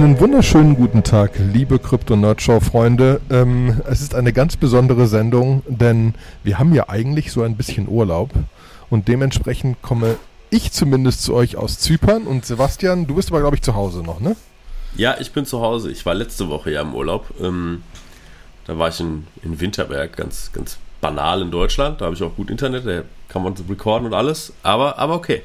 Einen wunderschönen guten Tag, liebe Krypto-Nerdshow-Freunde. Ähm, es ist eine ganz besondere Sendung, denn wir haben ja eigentlich so ein bisschen Urlaub und dementsprechend komme ich zumindest zu euch aus Zypern und Sebastian, du bist aber glaube ich zu Hause noch, ne? Ja, ich bin zu Hause. Ich war letzte Woche ja im Urlaub. Ähm, da war ich in, in Winterberg, ganz, ganz banal in Deutschland. Da habe ich auch gut Internet, da kann man recorden und alles. Aber, aber okay.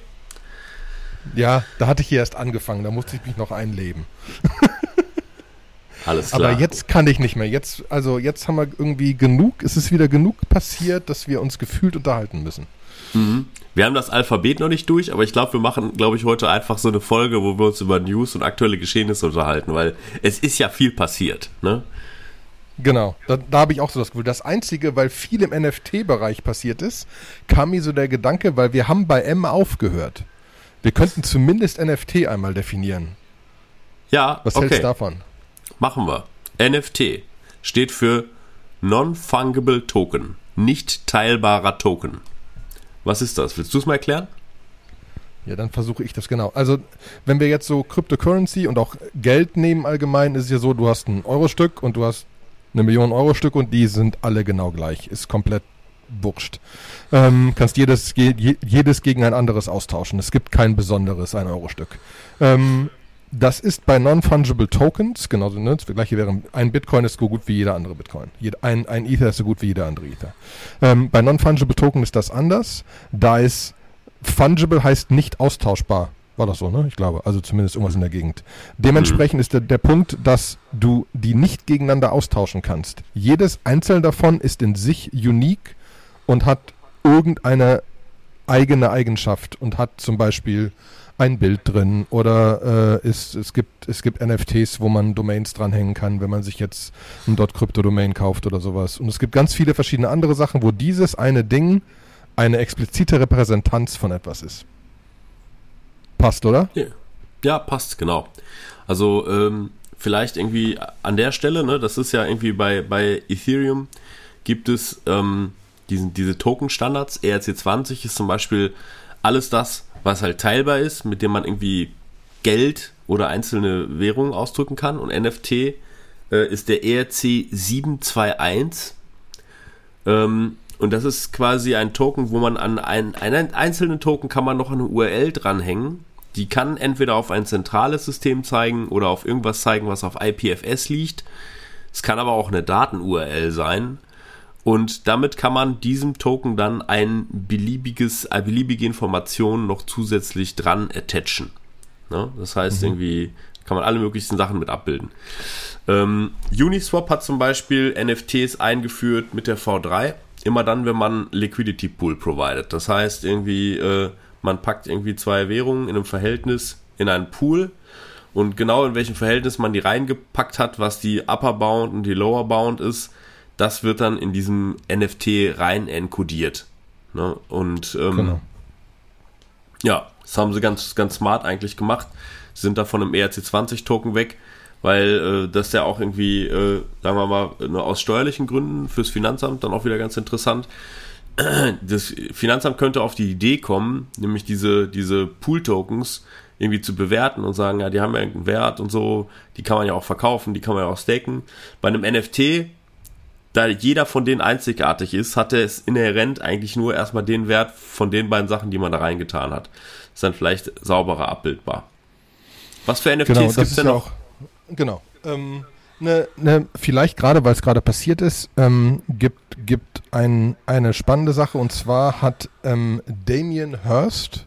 Ja, da hatte ich hier erst angefangen, da musste ich mich noch einleben. Alles klar. Aber jetzt kann ich nicht mehr. Jetzt, also jetzt haben wir irgendwie genug, es ist wieder genug passiert, dass wir uns gefühlt unterhalten müssen. Mhm. Wir haben das Alphabet noch nicht durch, aber ich glaube, wir machen, glaube ich, heute einfach so eine Folge, wo wir uns über News und aktuelle Geschehnisse unterhalten, weil es ist ja viel passiert, ne? Genau, da, da habe ich auch so das Gefühl. Das Einzige, weil viel im NFT-Bereich passiert ist, kam mir so der Gedanke, weil wir haben bei M aufgehört. Wir könnten zumindest NFT einmal definieren. Ja, Was okay. hältst du davon? Machen wir. NFT steht für Non-Fungible Token, nicht teilbarer Token. Was ist das? Willst du es mal erklären? Ja, dann versuche ich das genau. Also, wenn wir jetzt so Cryptocurrency und auch Geld nehmen allgemein, ist es ja so, du hast ein Euro-Stück und du hast eine Million Euro-Stück und die sind alle genau gleich. Ist komplett wurscht. Ähm, kannst jedes, je, jedes gegen ein anderes austauschen. Es gibt kein besonderes ein Euro-Stück. Ähm, das ist bei Non-Fungible Tokens, genauso, ne, das gleiche wäre, ein Bitcoin ist so gut wie jeder andere Bitcoin. Ein, ein Ether ist so gut wie jeder andere Ether. Ähm, bei Non-Fungible Token ist das anders. Da ist fungible heißt nicht austauschbar. War das so, ne? Ich glaube. Also zumindest irgendwas in der Gegend. Dementsprechend ist der, der Punkt, dass du die nicht gegeneinander austauschen kannst. Jedes einzelne davon ist in sich unique und hat irgendeine eigene Eigenschaft und hat zum Beispiel ein Bild drin oder äh, ist, es, gibt, es gibt NFTs, wo man Domains dranhängen kann, wenn man sich jetzt ein .crypto-Domain kauft oder sowas. Und es gibt ganz viele verschiedene andere Sachen, wo dieses eine Ding eine explizite Repräsentanz von etwas ist. Passt, oder? Ja, ja passt, genau. Also ähm, vielleicht irgendwie an der Stelle, ne, das ist ja irgendwie bei, bei Ethereum gibt es ähm, diesen, diese Token-Standards. ERC20 ist zum Beispiel alles das, was halt teilbar ist, mit dem man irgendwie Geld oder einzelne Währungen ausdrücken kann. Und NFT äh, ist der ERC 721. Ähm, und das ist quasi ein Token, wo man an einen, einen einzelnen Token kann man noch eine URL dranhängen. Die kann entweder auf ein zentrales System zeigen oder auf irgendwas zeigen, was auf IPFS liegt. Es kann aber auch eine Daten-URL sein. Und damit kann man diesem Token dann ein beliebiges, eine beliebige Information noch zusätzlich dran attachen. Ne? Das heißt, mhm. irgendwie kann man alle möglichen Sachen mit abbilden. Ähm, Uniswap hat zum Beispiel NFTs eingeführt mit der V3 immer dann, wenn man Liquidity Pool provided. Das heißt, irgendwie, äh, man packt irgendwie zwei Währungen in einem Verhältnis in einen Pool und genau in welchem Verhältnis man die reingepackt hat, was die Upper Bound und die Lower Bound ist, das wird dann in diesem NFT rein enkodiert. Ne? Und ähm, genau. ja, das haben sie ganz, ganz smart eigentlich gemacht. Sie sind da von einem ERC20-Token weg weil äh, das ja auch irgendwie, äh, sagen wir mal, nur aus steuerlichen Gründen fürs Finanzamt dann auch wieder ganz interessant. Das Finanzamt könnte auf die Idee kommen, nämlich diese, diese Pool-Tokens irgendwie zu bewerten und sagen, ja, die haben ja irgendeinen Wert und so, die kann man ja auch verkaufen, die kann man ja auch staken. Bei einem NFT, da jeder von denen einzigartig ist, hat es inhärent eigentlich nur erstmal den Wert von den beiden Sachen, die man da reingetan hat. Ist dann vielleicht sauberer abbildbar. Was für NFTs genau, gibt es denn noch? Genau. Ähm, ne, ne, vielleicht gerade, weil es gerade passiert ist, ähm, gibt, gibt ein, eine spannende Sache und zwar hat ähm, Damien Hirst,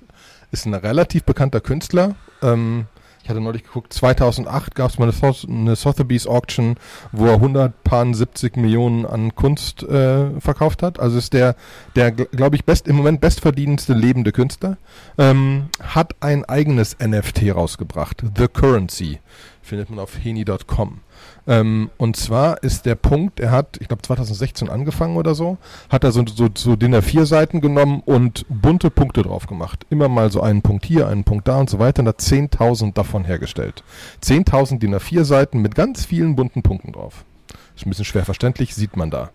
ist ein relativ bekannter Künstler, ähm, ich hatte neulich geguckt, 2008 gab es mal eine, eine Sotheby's Auction, wo er 170 Millionen an Kunst äh, verkauft hat. Also ist der, der glaube ich, best, im Moment bestverdienendste lebende Künstler. Ähm, hat ein eigenes NFT rausgebracht, The Currency findet man auf heni.com. Ähm, und zwar ist der Punkt, er hat, ich glaube 2016 angefangen oder so, hat er so, so, so DIN A4 Seiten genommen und bunte Punkte drauf gemacht. Immer mal so einen Punkt hier, einen Punkt da und so weiter und hat 10.000 davon hergestellt. 10.000 DIN A4 Seiten mit ganz vielen bunten Punkten drauf. Ist ein bisschen schwer verständlich, sieht man da.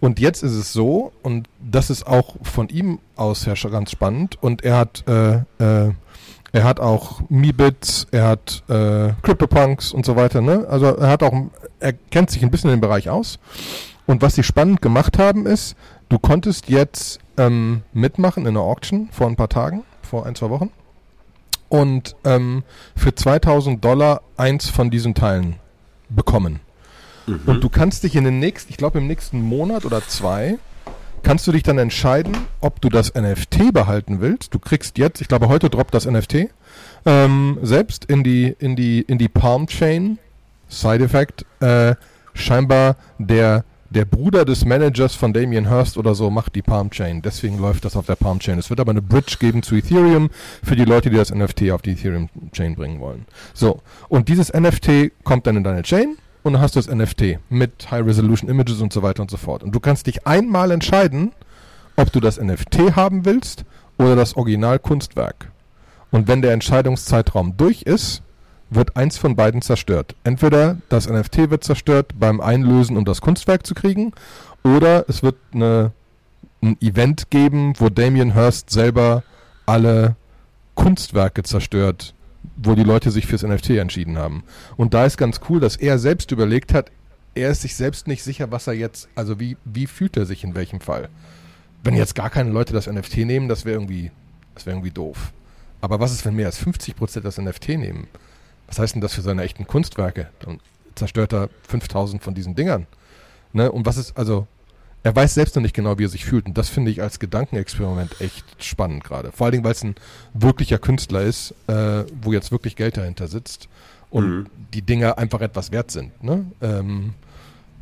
Und jetzt ist es so, und das ist auch von ihm aus her ganz spannend, und er hat äh, äh, Er hat auch Meebits, er hat äh, CryptoPunks und so weiter. Ne? Also er hat auch, er kennt sich ein bisschen in dem Bereich aus. Und was sie spannend gemacht haben ist, du konntest jetzt ähm, mitmachen in der Auction vor ein paar Tagen, vor ein, zwei Wochen. Und ähm, für 2000 Dollar eins von diesen Teilen bekommen. Mhm. Und du kannst dich in den nächsten, ich glaube im nächsten Monat oder zwei, kannst du dich dann entscheiden, ob du das NFT behalten willst. Du kriegst jetzt, ich glaube heute droppt das NFT, ähm, selbst in die, in die, in die Palm Chain. Side Effect, äh, scheinbar der, der Bruder des Managers von Damien Hirst oder so macht die Palm Chain. Deswegen läuft das auf der Palm Chain. Es wird aber eine Bridge geben zu Ethereum für die Leute, die das NFT auf die Ethereum Chain bringen wollen. So. Und dieses NFT kommt dann in deine Chain und hast du das NFT mit High Resolution Images und so weiter und so fort. Und du kannst dich einmal entscheiden, ob du das NFT haben willst oder das Original-Kunstwerk. Und wenn der Entscheidungszeitraum durch ist, wird eins von beiden zerstört. Entweder das NFT wird zerstört beim Einlösen, um das Kunstwerk zu kriegen, oder es wird eine, ein Event geben, wo Damien Hirst selber alle Kunstwerke zerstört, wo die Leute sich fürs NFT entschieden haben. Und da ist ganz cool, dass er selbst überlegt hat, er ist sich selbst nicht sicher, was er jetzt, also wie, wie fühlt er sich in welchem Fall. Wenn jetzt gar keine Leute das NFT nehmen, das wäre irgendwie, das wäre irgendwie doof. Aber was ist, wenn mehr als 50 Prozent das NFT nehmen? Was heißt denn das für seine echten Kunstwerke? Dann zerstört er 5000 von diesen Dingern. Ne? Und was ist, also, er weiß selbst noch nicht genau, wie er sich fühlt. Und das finde ich als Gedankenexperiment echt spannend gerade. Vor allen Dingen, weil es ein wirklicher Künstler ist, äh, wo jetzt wirklich Geld dahinter sitzt und mhm. die Dinger einfach etwas wert sind. Ne? Ähm,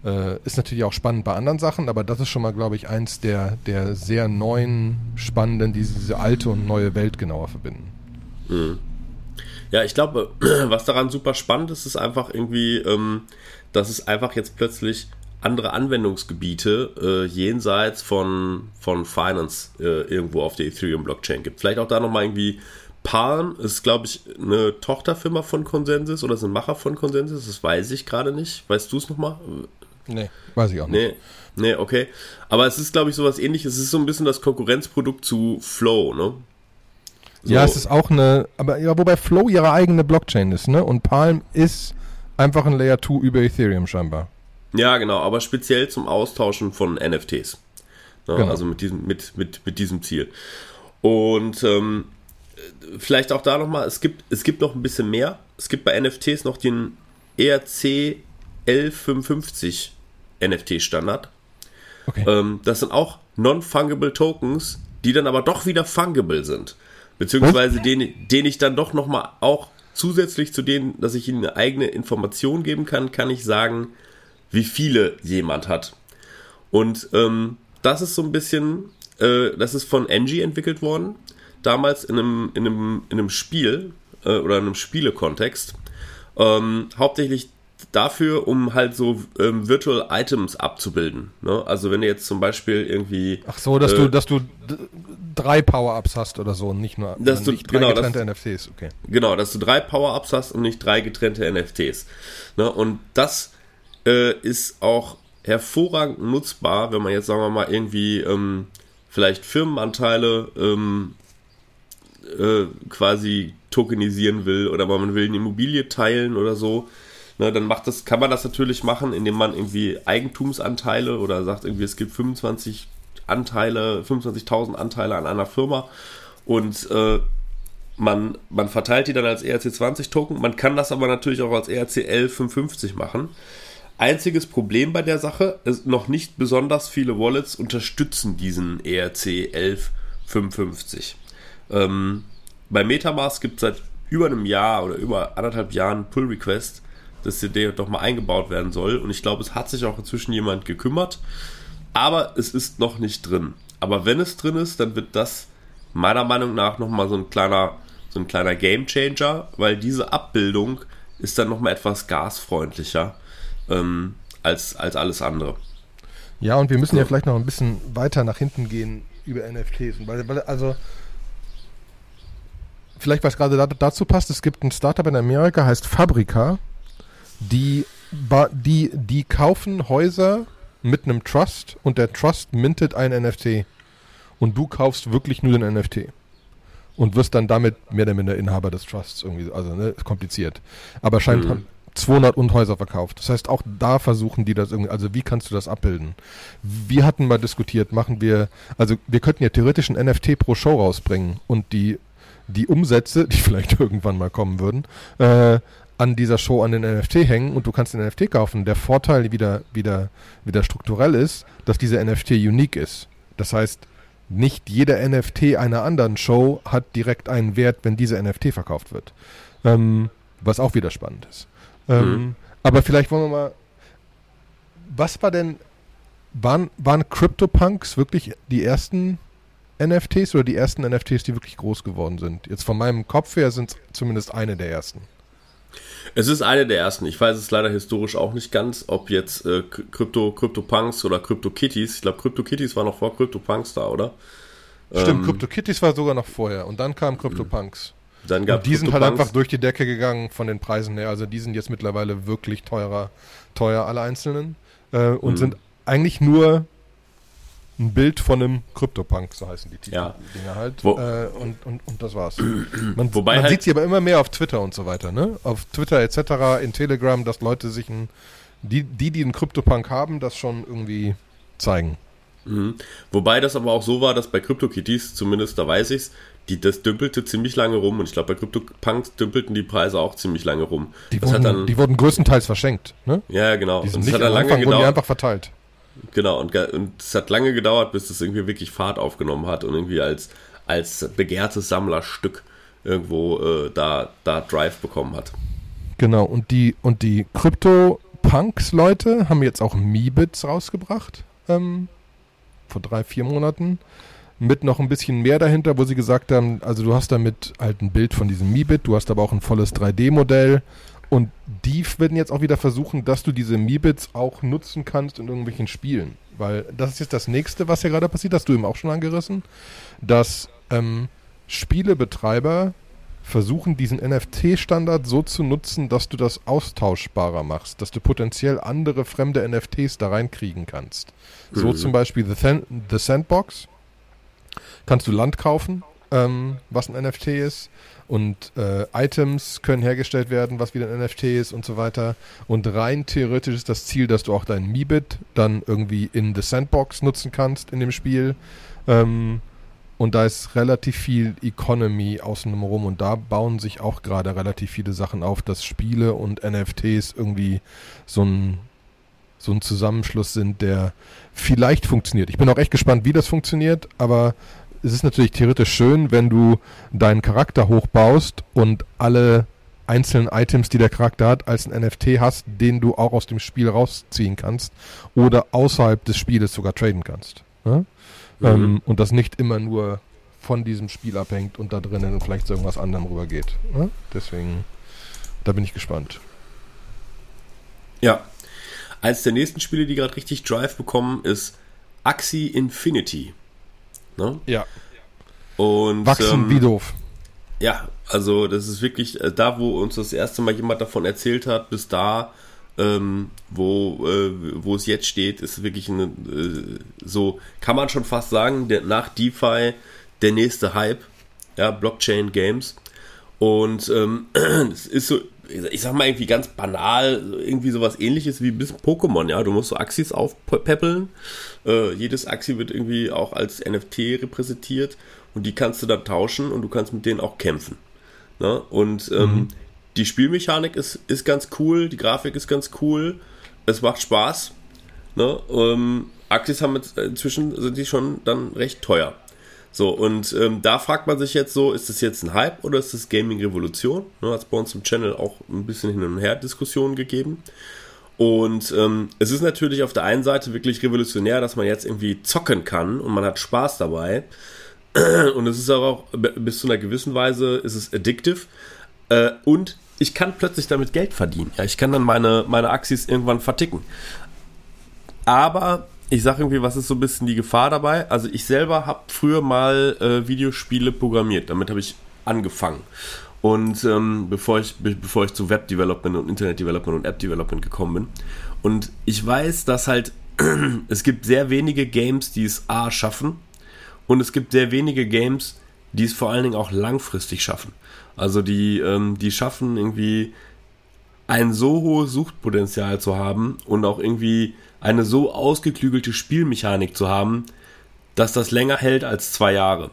äh, ist natürlich auch spannend bei anderen Sachen, aber das ist schon mal, glaube ich, eins der, der sehr neuen, spannenden, die diese alte und neue Welt genauer verbinden. Mhm. Ja, ich glaube, was daran super spannend ist, ist einfach irgendwie, ähm, dass es einfach jetzt plötzlich andere Anwendungsgebiete äh, jenseits von, von Finance äh, irgendwo auf der Ethereum-Blockchain gibt. Vielleicht auch da nochmal irgendwie Palm ist, glaube ich, eine Tochterfirma von Consensus oder sind Macher von Consensus. Das weiß ich gerade nicht. Weißt du es nochmal? Nee, weiß ich auch nicht. Nee, nee, okay. Aber es ist, glaube ich, sowas ähnliches. Es ist so ein bisschen das Konkurrenzprodukt zu Flow, ne? So. Ja, es ist auch eine, aber ja, wobei Flow ihre eigene Blockchain ist, ne? Und Palm ist einfach ein Layer 2 über Ethereum scheinbar. Ja, genau, aber speziell zum Austauschen von NFTs. Ne? Genau. Also mit diesem, mit, mit, mit diesem Ziel. Und ähm, vielleicht auch da nochmal, es gibt, es gibt noch ein bisschen mehr. Es gibt bei NFTs noch den ERC 1155 NFT-Standard. Okay. Ähm, das sind auch non-fungible Tokens, die dann aber doch wieder fungible sind. Beziehungsweise den, den ich dann doch nochmal auch zusätzlich zu denen, dass ich ihnen eine eigene Information geben kann, kann ich sagen, wie viele jemand hat. Und ähm, das ist so ein bisschen, äh, das ist von Angie entwickelt worden, damals in einem, in einem, in einem Spiel äh, oder in einem Spielekontext. Ähm, hauptsächlich dafür, um halt so ähm, Virtual Items abzubilden. Ne? Also wenn du jetzt zum Beispiel irgendwie. Ach so, dass äh, du, dass du drei Power-Ups hast oder so und nicht nur dass du, nicht drei genau, getrennte dass, NFTs. Okay. Genau, dass du drei Power-Ups hast und nicht drei getrennte NFTs. Ne? Und das äh, ist auch hervorragend nutzbar, wenn man jetzt, sagen wir mal, irgendwie ähm, vielleicht Firmenanteile ähm, äh, quasi tokenisieren will oder man will eine Immobilie teilen oder so. Ne, dann macht das, kann man das natürlich machen, indem man irgendwie Eigentumsanteile oder sagt irgendwie, es gibt 25 Anteile, 25.000 Anteile an einer Firma und äh, man, man verteilt die dann als ERC20-Token. Man kann das aber natürlich auch als ERC 1155 machen. Einziges Problem bei der Sache ist, noch nicht besonders viele Wallets unterstützen diesen ERC 1155. Ähm, bei Metamask gibt es seit über einem Jahr oder über anderthalb Jahren Pull Request, dass der doch mal eingebaut werden soll. Und ich glaube, es hat sich auch inzwischen jemand gekümmert. Aber es ist noch nicht drin. Aber wenn es drin ist, dann wird das meiner Meinung nach nochmal so ein kleiner, so ein kleiner Game Changer, weil diese Abbildung ist dann nochmal etwas gasfreundlicher ähm, als, als alles andere. Ja, und wir müssen ja vielleicht noch ein bisschen weiter nach hinten gehen über NFTs. Weil, weil also, vielleicht was gerade dazu passt, es gibt ein Startup in Amerika, heißt Fabrica, die, die, die kaufen Häuser mit einem Trust und der Trust mintet ein NFT. Und du kaufst wirklich nur den NFT. und wirst dann damit mehr oder minder Inhaber des Trusts irgendwie, also ne, kompliziert. Aber scheint mhm. 200 und Häuser verkauft. Das heißt, auch da versuchen die das irgendwie, also wie kannst du das abbilden? Wir hatten mal diskutiert, machen wir, also wir könnten ja theoretisch ein NFT pro Show rausbringen und die, die Umsätze, die vielleicht irgendwann mal kommen würden, äh, an dieser Show an den NFT hängen und du kannst den NFT kaufen. Der Vorteil wieder, wieder, wieder strukturell ist, dass dieser NFT unique ist. Das heißt, nicht jeder NFT einer anderen Show hat direkt einen Wert, wenn dieser NFT verkauft wird. Ähm, was auch wieder spannend ist. Ähm, mhm. Aber vielleicht wollen wir mal. Was war denn. Waren, waren CryptoPunks wirklich die ersten NFTs oder die ersten NFTs, die wirklich groß geworden sind? Jetzt von meinem Kopf her sind es zumindest eine der ersten. Es ist eine der ersten. Ich weiß es leider historisch auch nicht ganz, ob jetzt äh, Crypto, CryptoPunks oder CryptoKitties. Ich glaube, CryptoKitties war noch vor CryptoPunks da, oder? Stimmt, ähm, CryptoKitties war sogar noch vorher und dann kam CryptoPunks. Dann gab die sind halt einfach durch die Decke gegangen von den Preisen her. Also die sind jetzt mittlerweile wirklich teurer, teuer alle einzelnen äh, und mhm. sind eigentlich nur ein Bild von einem CryptoPunk, so heißen die Titel, ja. Dinger halt. Wo, äh, und, und, und das war's. Man, Wobei man halt sieht sie aber immer mehr auf Twitter und so weiter, ne? Auf Twitter etc., in Telegram, dass Leute sich ein, die, die, die einen CryptoPunk haben, das schon irgendwie zeigen. Mhm. Wobei das aber auch so war, dass bei CryptoKitties, zumindest da weiß ich's, die, das dümpelte ziemlich lange rum und ich glaube, bei CryptoPunks dümpelten die Preise auch ziemlich lange rum. Die, wurden, dann, die wurden größtenteils verschenkt, ne? Ja, genau. Die sind und nicht hat dann lange gedauert. Die einfach verteilt. Genau, und, und es hat lange gedauert, bis das irgendwie wirklich Fahrt aufgenommen hat und irgendwie als, als begehrtes Sammlerstück irgendwo äh, da, da Drive bekommen hat. Genau, und die, und die Crypto-Punks-Leute haben jetzt auch Meebits rausgebracht, ähm, vor drei, vier Monaten, mit noch ein bisschen mehr dahinter, wo sie gesagt haben, also du hast damit halt ein Bild von diesem Meebit, du hast aber auch ein volles 3D-Modell und die werden jetzt auch wieder versuchen, dass du diese Meebits auch nutzen kannst in irgendwelchen Spielen. Weil das ist jetzt das nächste, was ja gerade passiert, hast du eben auch schon angerissen, dass ähm, Spielebetreiber versuchen, diesen NFT-Standard so zu nutzen, dass du das austauschbarer machst, dass du potenziell andere fremde NFTs da reinkriegen kannst. Mhm. So zum Beispiel The, The Sandbox. Kannst du Land kaufen, ähm, was ein NFT ist und äh, Items können hergestellt werden, was wieder ein NFT ist und so weiter. Und rein theoretisch ist das Ziel, dass du auch dein Meebit dann irgendwie in the Sandbox nutzen kannst in dem Spiel. Ähm, und da ist relativ viel Economy außen rum und da bauen sich auch gerade relativ viele Sachen auf, dass Spiele und NFTs irgendwie so ein, so ein Zusammenschluss sind, der vielleicht funktioniert. Ich bin auch echt gespannt, wie das funktioniert, aber es ist natürlich theoretisch schön, wenn du deinen Charakter hochbaust und alle einzelnen Items, die der Charakter hat, als ein NFT hast, den du auch aus dem Spiel rausziehen kannst oder außerhalb des Spieles sogar traden kannst. Ja? Mhm. Ähm, und das nicht immer nur von diesem Spiel abhängt und da drinnen vielleicht zu irgendwas anderem rübergeht. Ja? Deswegen, da bin ich gespannt. Ja. Eines der nächsten Spiele, die gerade richtig Drive bekommen, ist Axie Infinity. Ne? Ja. Und, Wachsen ähm, wie doof. Ja, also das ist wirklich äh, da, wo uns das erste Mal jemand davon erzählt hat, bis da, ähm, wo, äh, wo es jetzt steht, ist wirklich eine, äh, so, kann man schon fast sagen, der, nach DeFi der nächste Hype, ja, Blockchain Games. Und ähm, es ist so, ich sag mal irgendwie ganz banal, irgendwie sowas ähnliches wie ein bisschen Pokémon, ja. Du musst so Axis aufpäppeln. Äh, jedes Axi wird irgendwie auch als NFT repräsentiert und die kannst du dann tauschen und du kannst mit denen auch kämpfen. Ne? Und ähm, mhm. die Spielmechanik ist, ist ganz cool, die Grafik ist ganz cool, es macht Spaß. Ne? Ähm, Axis haben jetzt, inzwischen sind die schon dann recht teuer. So, und ähm, da fragt man sich jetzt so, ist das jetzt ein Hype oder ist das Gaming-Revolution? Ne, hat es bei uns im Channel auch ein bisschen hin und her Diskussionen gegeben. Und ähm, es ist natürlich auf der einen Seite wirklich revolutionär, dass man jetzt irgendwie zocken kann und man hat Spaß dabei. Und es ist auch bis zu einer gewissen Weise ist es addictive. Äh, und ich kann plötzlich damit Geld verdienen. Ja, ich kann dann meine, meine Axis irgendwann verticken. Aber ich sage irgendwie, was ist so ein bisschen die Gefahr dabei? Also ich selber habe früher mal äh, Videospiele programmiert. Damit habe ich angefangen. Und ähm, bevor, ich, bevor ich zu Web Development und Internet Development und App Development gekommen bin. Und ich weiß, dass halt es gibt sehr wenige Games, die es A schaffen. Und es gibt sehr wenige Games, die es vor allen Dingen auch langfristig schaffen. Also die, ähm, die schaffen irgendwie ein so hohes Suchtpotenzial zu haben und auch irgendwie eine so ausgeklügelte Spielmechanik zu haben, dass das länger hält als zwei Jahre.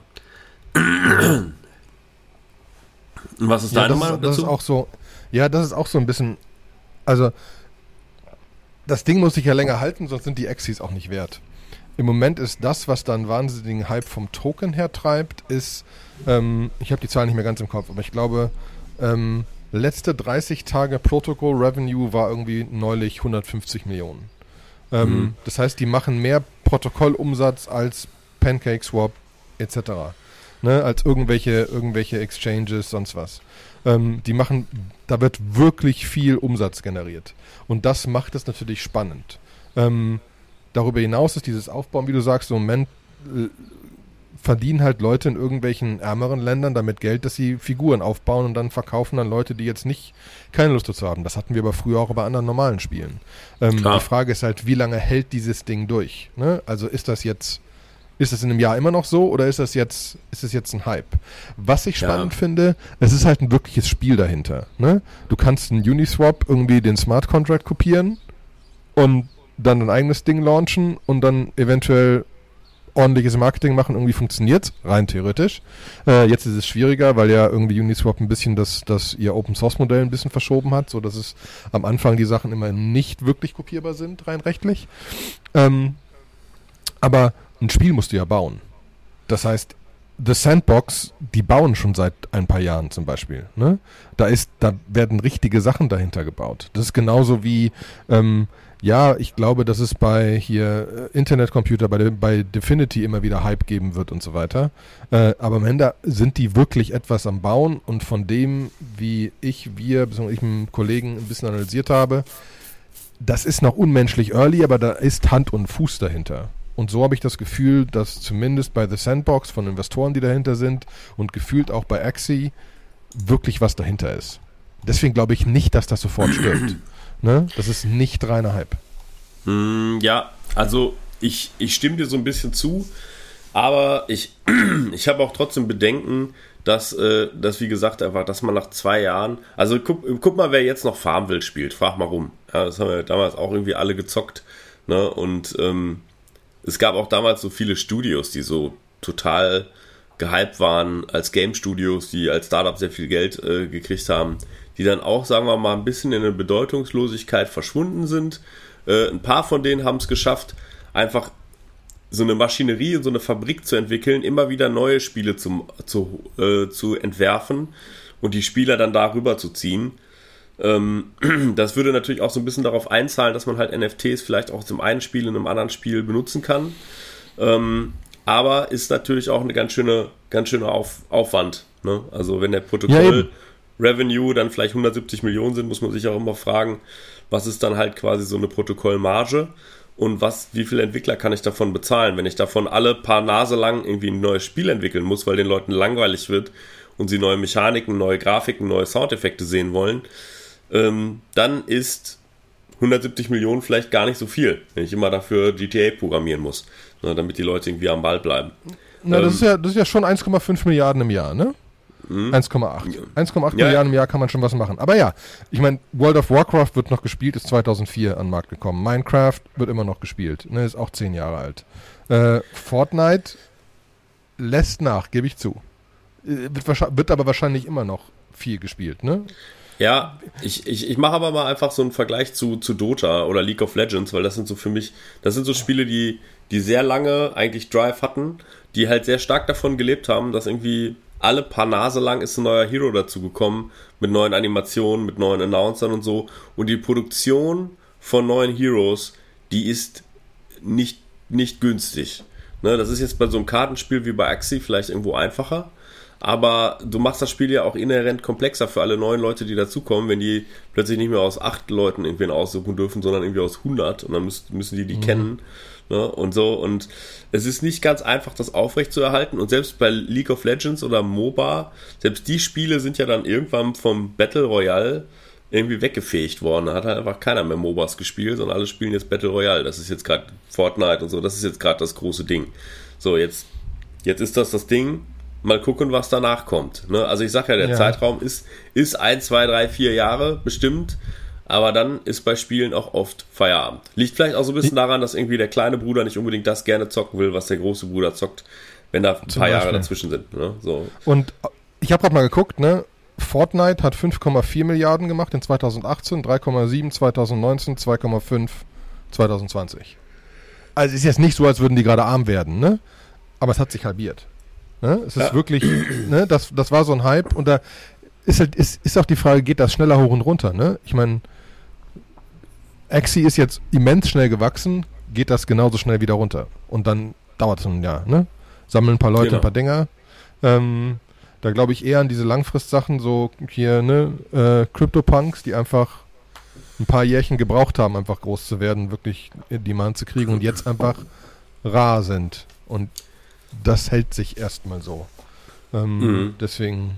Was ist ja, deine das Meinung dazu? Das ist auch so, ja, das ist auch so ein bisschen, also das Ding muss sich ja länger halten, sonst sind die Exis auch nicht wert. Im Moment ist das, was dann wahnsinnigen Hype vom Token her treibt, ist, ähm, ich habe die Zahlen nicht mehr ganz im Kopf, aber ich glaube, ähm, letzte 30 Tage Protocol Revenue war irgendwie neulich 150 Millionen. Ähm, mhm. Das heißt, die machen mehr Protokollumsatz als PancakeSwap etc. Ne, als irgendwelche, irgendwelche Exchanges, sonst was. Ähm, die machen, da wird wirklich viel Umsatz generiert. Und das macht es natürlich spannend. Ähm, darüber hinaus ist dieses Aufbauen, wie du sagst, im Moment äh, verdienen halt Leute in irgendwelchen ärmeren Ländern damit Geld, dass sie Figuren aufbauen und dann verkaufen dann Leute, die jetzt nicht keine Lust dazu haben. Das hatten wir aber früher auch bei anderen normalen Spielen. Ähm, die Frage ist halt, wie lange hält dieses Ding durch? Ne? Also ist das jetzt ist das in einem Jahr immer noch so oder ist das jetzt, ist das jetzt ein Hype? Was ich spannend ja. finde, es ist halt ein wirkliches Spiel dahinter. Ne? Du kannst einen Uniswap irgendwie den Smart Contract kopieren und dann ein eigenes Ding launchen und dann eventuell ordentliches Marketing machen, irgendwie funktioniert, rein theoretisch. Äh, jetzt ist es schwieriger, weil ja irgendwie Uniswap ein bisschen das, das ihr Open Source Modell ein bisschen verschoben hat, so dass es am Anfang die Sachen immer nicht wirklich kopierbar sind, rein rechtlich. Ähm, aber ein Spiel musst du ja bauen. Das heißt, The Sandbox, die bauen schon seit ein paar Jahren zum Beispiel. Ne? Da ist, da werden richtige Sachen dahinter gebaut. Das ist genauso wie, ähm, ja, ich glaube, dass es bei hier äh, Internetcomputer, bei, bei Definity immer wieder Hype geben wird und so weiter. Äh, aber am Ende sind die wirklich etwas am Bauen und von dem, wie ich, wir, beziehungsweise ich mit einem Kollegen ein bisschen analysiert habe, das ist noch unmenschlich early, aber da ist Hand und Fuß dahinter. Und so habe ich das Gefühl, dass zumindest bei The Sandbox von Investoren, die dahinter sind und gefühlt auch bei Axie wirklich was dahinter ist. Deswegen glaube ich nicht, dass das sofort stirbt. ne? Das ist nicht reiner Hype. Mm, ja, also ich, ich stimme dir so ein bisschen zu, aber ich, ich habe auch trotzdem Bedenken, dass, äh, dass, wie gesagt, einfach, dass man nach zwei Jahren, also guck, guck mal, wer jetzt noch Farmville spielt, frag mal rum. Ja, das haben wir damals auch irgendwie alle gezockt. Ne? Und ähm, es gab auch damals so viele Studios, die so total gehypt waren als Game Studios, die als Startup sehr viel Geld äh, gekriegt haben, die dann auch, sagen wir mal, ein bisschen in eine Bedeutungslosigkeit verschwunden sind. Äh, ein paar von denen haben es geschafft, einfach so eine Maschinerie und so eine Fabrik zu entwickeln, immer wieder neue Spiele zum, zu, äh, zu entwerfen und die Spieler dann darüber zu ziehen. Ähm, das würde natürlich auch so ein bisschen darauf einzahlen, dass man halt NFTs vielleicht auch zum einen Spiel in einem anderen Spiel benutzen kann. Ähm, aber ist natürlich auch eine ganz schöne, ganz schöne Auf, Aufwand. Ne? Also wenn der Protokoll ja, Revenue dann vielleicht 170 Millionen sind, muss man sich auch immer fragen, was ist dann halt quasi so eine Protokollmarge und was, wie viele Entwickler kann ich davon bezahlen, wenn ich davon alle paar Nase lang irgendwie ein neues Spiel entwickeln muss, weil den Leuten langweilig wird und sie neue Mechaniken, neue Grafiken, neue Soundeffekte sehen wollen ähm, dann ist 170 Millionen vielleicht gar nicht so viel, wenn ich immer dafür GTA programmieren muss, ne, damit die Leute irgendwie am Ball bleiben. Na, ähm, das, ist ja, das ist ja schon 1,5 Milliarden im Jahr, ne? 1,8. Mhm. 1,8 ja. Milliarden im Jahr kann man schon was machen. Aber ja, ich meine, World of Warcraft wird noch gespielt, ist 2004 an den Markt gekommen. Minecraft wird immer noch gespielt, ne, ist auch 10 Jahre alt. Äh, Fortnite lässt nach, gebe ich zu. Äh, wird, wird, aber wahrscheinlich immer noch viel gespielt, ne? Ja, ich, ich, ich mache aber mal einfach so einen Vergleich zu, zu Dota oder League of Legends, weil das sind so für mich, das sind so Spiele, die, die sehr lange eigentlich Drive hatten, die halt sehr stark davon gelebt haben, dass irgendwie alle paar Nase lang ist ein neuer Hero dazugekommen, mit neuen Animationen, mit neuen Announcern und so. Und die Produktion von neuen Heroes, die ist nicht, nicht günstig. Ne, das ist jetzt bei so einem Kartenspiel wie bei Axie vielleicht irgendwo einfacher aber du machst das Spiel ja auch inhärent komplexer für alle neuen Leute, die dazukommen, wenn die plötzlich nicht mehr aus acht Leuten irgendwen aussuchen dürfen, sondern irgendwie aus 100 und dann müssen, müssen die die mhm. kennen ne? und so und es ist nicht ganz einfach, das aufrecht zu erhalten und selbst bei League of Legends oder MOBA, selbst die Spiele sind ja dann irgendwann vom Battle Royale irgendwie weggefegt worden. Da hat halt einfach keiner mehr MOBAs gespielt, sondern alle spielen jetzt Battle Royale. Das ist jetzt gerade Fortnite und so, das ist jetzt gerade das große Ding. So, jetzt, jetzt ist das das Ding mal gucken, was danach kommt. Ne? Also ich sage ja, der ja. Zeitraum ist, ist ein, zwei, drei, vier Jahre bestimmt. Aber dann ist bei Spielen auch oft Feierabend. Liegt vielleicht auch so ein bisschen daran, dass irgendwie der kleine Bruder nicht unbedingt das gerne zocken will, was der große Bruder zockt, wenn da ein Zum paar Beispiel. Jahre dazwischen sind. Ne? So. Und ich habe gerade mal geguckt, ne? Fortnite hat 5,4 Milliarden gemacht in 2018, 3,7 2019, 2,5 2020. Also ist jetzt nicht so, als würden die gerade arm werden, ne? Aber es hat sich halbiert. Ne? Es ist ja. wirklich, ne? Das, das war so ein Hype und da ist halt, ist, ist auch die Frage, geht das schneller hoch und runter, ne? Ich meine, Axie ist jetzt immens schnell gewachsen, geht das genauso schnell wieder runter. Und dann dauert es ein Jahr, ne? Sammeln ein paar Leute genau. ein paar Dinger. Ähm, da glaube ich eher an diese Langfristsachen, so hier, ne, äh, Crypto-Punks, die einfach ein paar Jährchen gebraucht haben, einfach groß zu werden, wirklich Demand zu kriegen und jetzt einfach rar sind. Und das hält sich erstmal so. Ähm, mhm. Deswegen,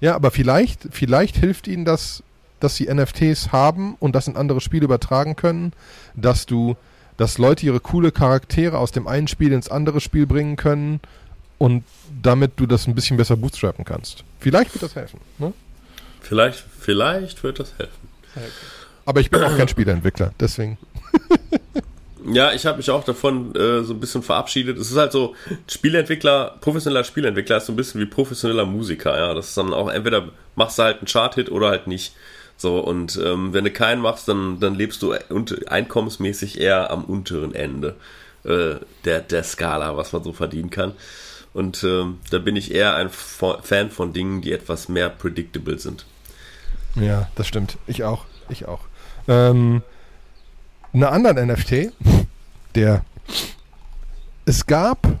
ja, aber vielleicht, vielleicht hilft ihnen das, dass sie NFTs haben und das in andere Spiele übertragen können, dass du, dass Leute ihre coole Charaktere aus dem einen Spiel ins andere Spiel bringen können und damit du das ein bisschen besser bootstrappen kannst. Vielleicht wird das helfen. Ne? Vielleicht, vielleicht wird das helfen. Aber ich bin auch kein Spieleentwickler, deswegen. Ja, ich habe mich auch davon äh, so ein bisschen verabschiedet. Es ist halt so, Spieleentwickler, professioneller Spieleentwickler ist so ein bisschen wie professioneller Musiker, ja. Das ist dann auch, entweder machst du halt einen Chart-Hit oder halt nicht. So, und ähm, wenn du keinen machst, dann, dann lebst du einkommensmäßig eher am unteren Ende äh, der, der Skala, was man so verdienen kann. Und ähm, da bin ich eher ein Fan von Dingen, die etwas mehr predictable sind. Ja, das stimmt. Ich auch. Ich auch. Ähm, einen anderen NFT, der es gab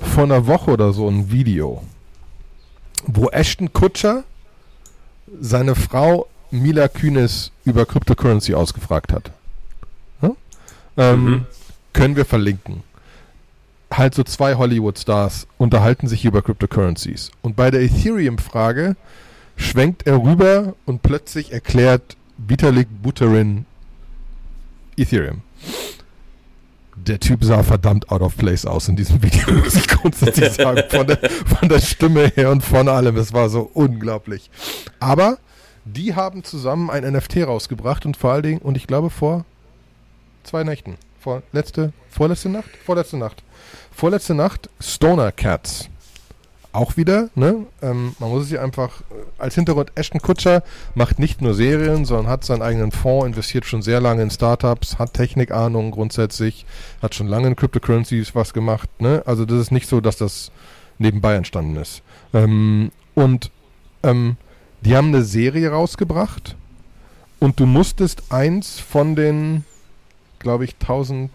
vor einer Woche oder so ein Video, wo Ashton Kutscher seine Frau Mila Kühnes über Cryptocurrency ausgefragt hat. Hm? Ähm, mhm. Können wir verlinken. Halt so zwei Hollywood-Stars unterhalten sich über Cryptocurrencies. Und bei der Ethereum-Frage schwenkt er rüber und plötzlich erklärt Vitalik Buterin Ethereum. Der Typ sah verdammt out of place aus in diesem Video, muss ich grundsätzlich sagen. Von der, von der Stimme her und von allem. Es war so unglaublich. Aber die haben zusammen ein NFT rausgebracht und vor allen Dingen, und ich glaube vor zwei Nächten. Vor letzte, vorletzte Nacht? Vorletzte Nacht. Vorletzte Nacht Stoner Cats auch wieder, ne? Ähm, man muss sich einfach äh, als Hintergrund, Ashton Kutscher macht nicht nur Serien, sondern hat seinen eigenen Fonds, investiert schon sehr lange in Startups, hat Technikahnung grundsätzlich, hat schon lange in Cryptocurrencies was gemacht, ne? Also das ist nicht so, dass das nebenbei entstanden ist. Ähm, und ähm, die haben eine Serie rausgebracht und du musstest eins von den, glaube ich, 1000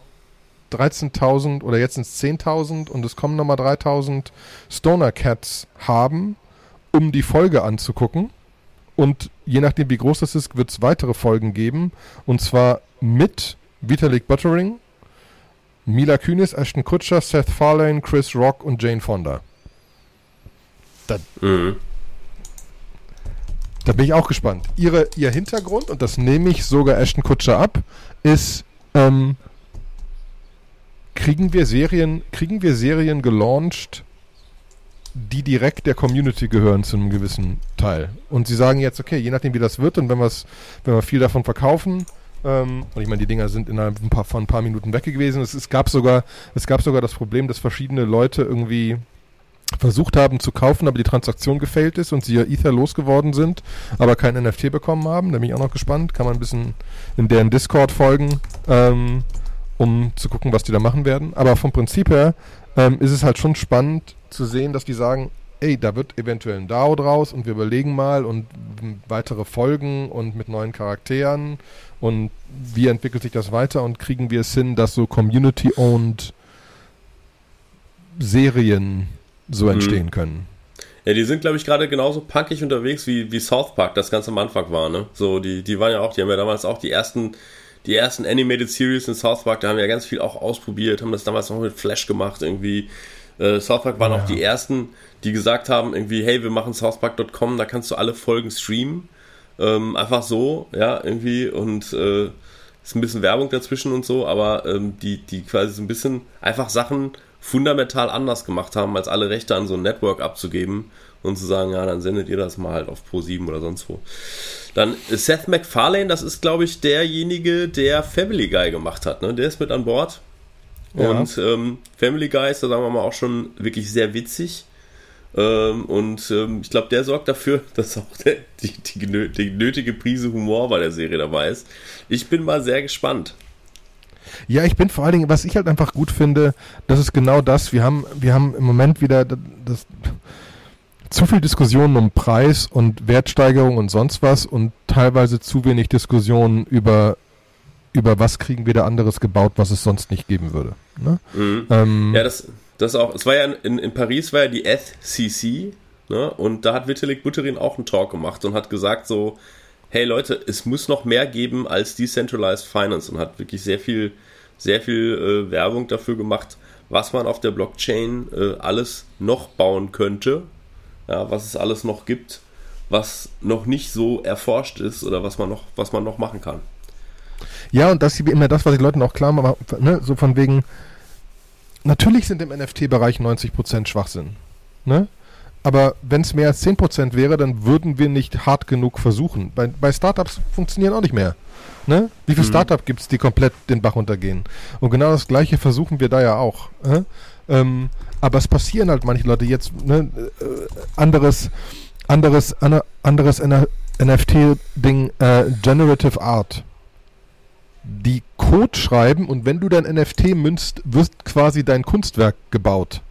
13.000 oder jetzt sind es 10.000 und es kommen nochmal 3.000 Stoner Cats haben, um die Folge anzugucken. Und je nachdem, wie groß das ist, wird es weitere Folgen geben. Und zwar mit Vitalik Buttering, Mila Kunis, Ashton Kutscher, Seth Farlane, Chris Rock und Jane Fonda. Da, mhm. Da bin ich auch gespannt. Ihre, ihr Hintergrund, und das nehme ich sogar Ashton Kutscher ab, ist ähm, kriegen wir Serien, kriegen wir Serien gelauncht, die direkt der Community gehören zu einem gewissen Teil. Und sie sagen jetzt, okay, je nachdem wie das wird und wenn, wenn wir viel davon verkaufen, ähm, und ich meine, die Dinger sind innerhalb ein paar, von ein paar Minuten weg gewesen. Es, es, gab sogar, es gab sogar das Problem, dass verschiedene Leute irgendwie versucht haben zu kaufen, aber die Transaktion gefailt ist und sie ja Ether losgeworden sind, aber kein NFT bekommen haben. Da bin ich auch noch gespannt. Kann man ein bisschen in deren Discord folgen. Ähm, um zu gucken, was die da machen werden. Aber vom Prinzip her ähm, ist es halt schon spannend zu sehen, dass die sagen, ey, da wird eventuell ein DAO draus und wir überlegen mal und weitere Folgen und mit neuen Charakteren und wie entwickelt sich das weiter und kriegen wir es hin, dass so Community-owned Serien so mhm. entstehen können. Ja, die sind, glaube ich, gerade genauso punkig unterwegs, wie, wie South Park das ganz am Anfang war, ne? So, die, die waren ja auch, die haben ja damals auch die ersten die ersten Animated Series in South Park, da haben wir ja ganz viel auch ausprobiert, haben das damals noch mit Flash gemacht irgendwie. Äh, South Park waren ja. auch die ersten, die gesagt haben, irgendwie, hey, wir machen southpark.com, da kannst du alle Folgen streamen. Ähm, einfach so, ja, irgendwie und äh, ist ein bisschen Werbung dazwischen und so, aber ähm, die, die quasi so ein bisschen einfach Sachen fundamental anders gemacht haben, als alle Rechte an so ein Network abzugeben und zu sagen, ja, dann sendet ihr das mal halt auf Pro7 oder sonst wo. Dann Seth MacFarlane, das ist, glaube ich, derjenige, der Family Guy gemacht hat. Ne? Der ist mit an Bord. Ja. Und ähm, Family Guy ist, da sagen wir mal, auch schon wirklich sehr witzig. Ähm, und ähm, ich glaube, der sorgt dafür, dass auch der, die, die, die, nötige Prise Humor bei der Serie dabei ist. Ich bin mal sehr gespannt. Ja, ich bin vor allen Dingen, was ich halt einfach gut finde, das ist genau das. Wir haben, wir haben im Moment wieder das, das zu viel Diskussionen um Preis und Wertsteigerung und sonst was und teilweise zu wenig Diskussionen über über was kriegen wir da anderes gebaut, was es sonst nicht geben würde. Ne? Mhm. Ähm, ja, das, das auch. Es war ja in, in Paris war ja die FCC ne? und da hat Vitalik Buterin auch einen Talk gemacht und hat gesagt so, hey Leute, es muss noch mehr geben als Decentralized Finance und hat wirklich sehr viel, sehr viel äh, Werbung dafür gemacht, was man auf der Blockchain äh, alles noch bauen könnte, ja, was es alles noch gibt, was noch nicht so erforscht ist oder was man noch, was man noch machen kann. Ja, und das ist immer das, was ich Leuten auch klar mache, ne? so von wegen, natürlich sind im NFT-Bereich 90% Schwachsinn. Ne? Aber wenn es mehr als 10% wäre, dann würden wir nicht hart genug versuchen. Bei, bei Startups funktionieren auch nicht mehr. Ne? Wie viele mhm. Startups gibt es, die komplett den Bach runtergehen? Und genau das Gleiche versuchen wir da ja auch. Äh? Ähm, aber es passieren halt manche Leute jetzt ne, äh, anderes, anderes, anderes NFT-Ding, äh, Generative Art. Die Code schreiben und wenn du dein NFT münzt, wird quasi dein Kunstwerk gebaut.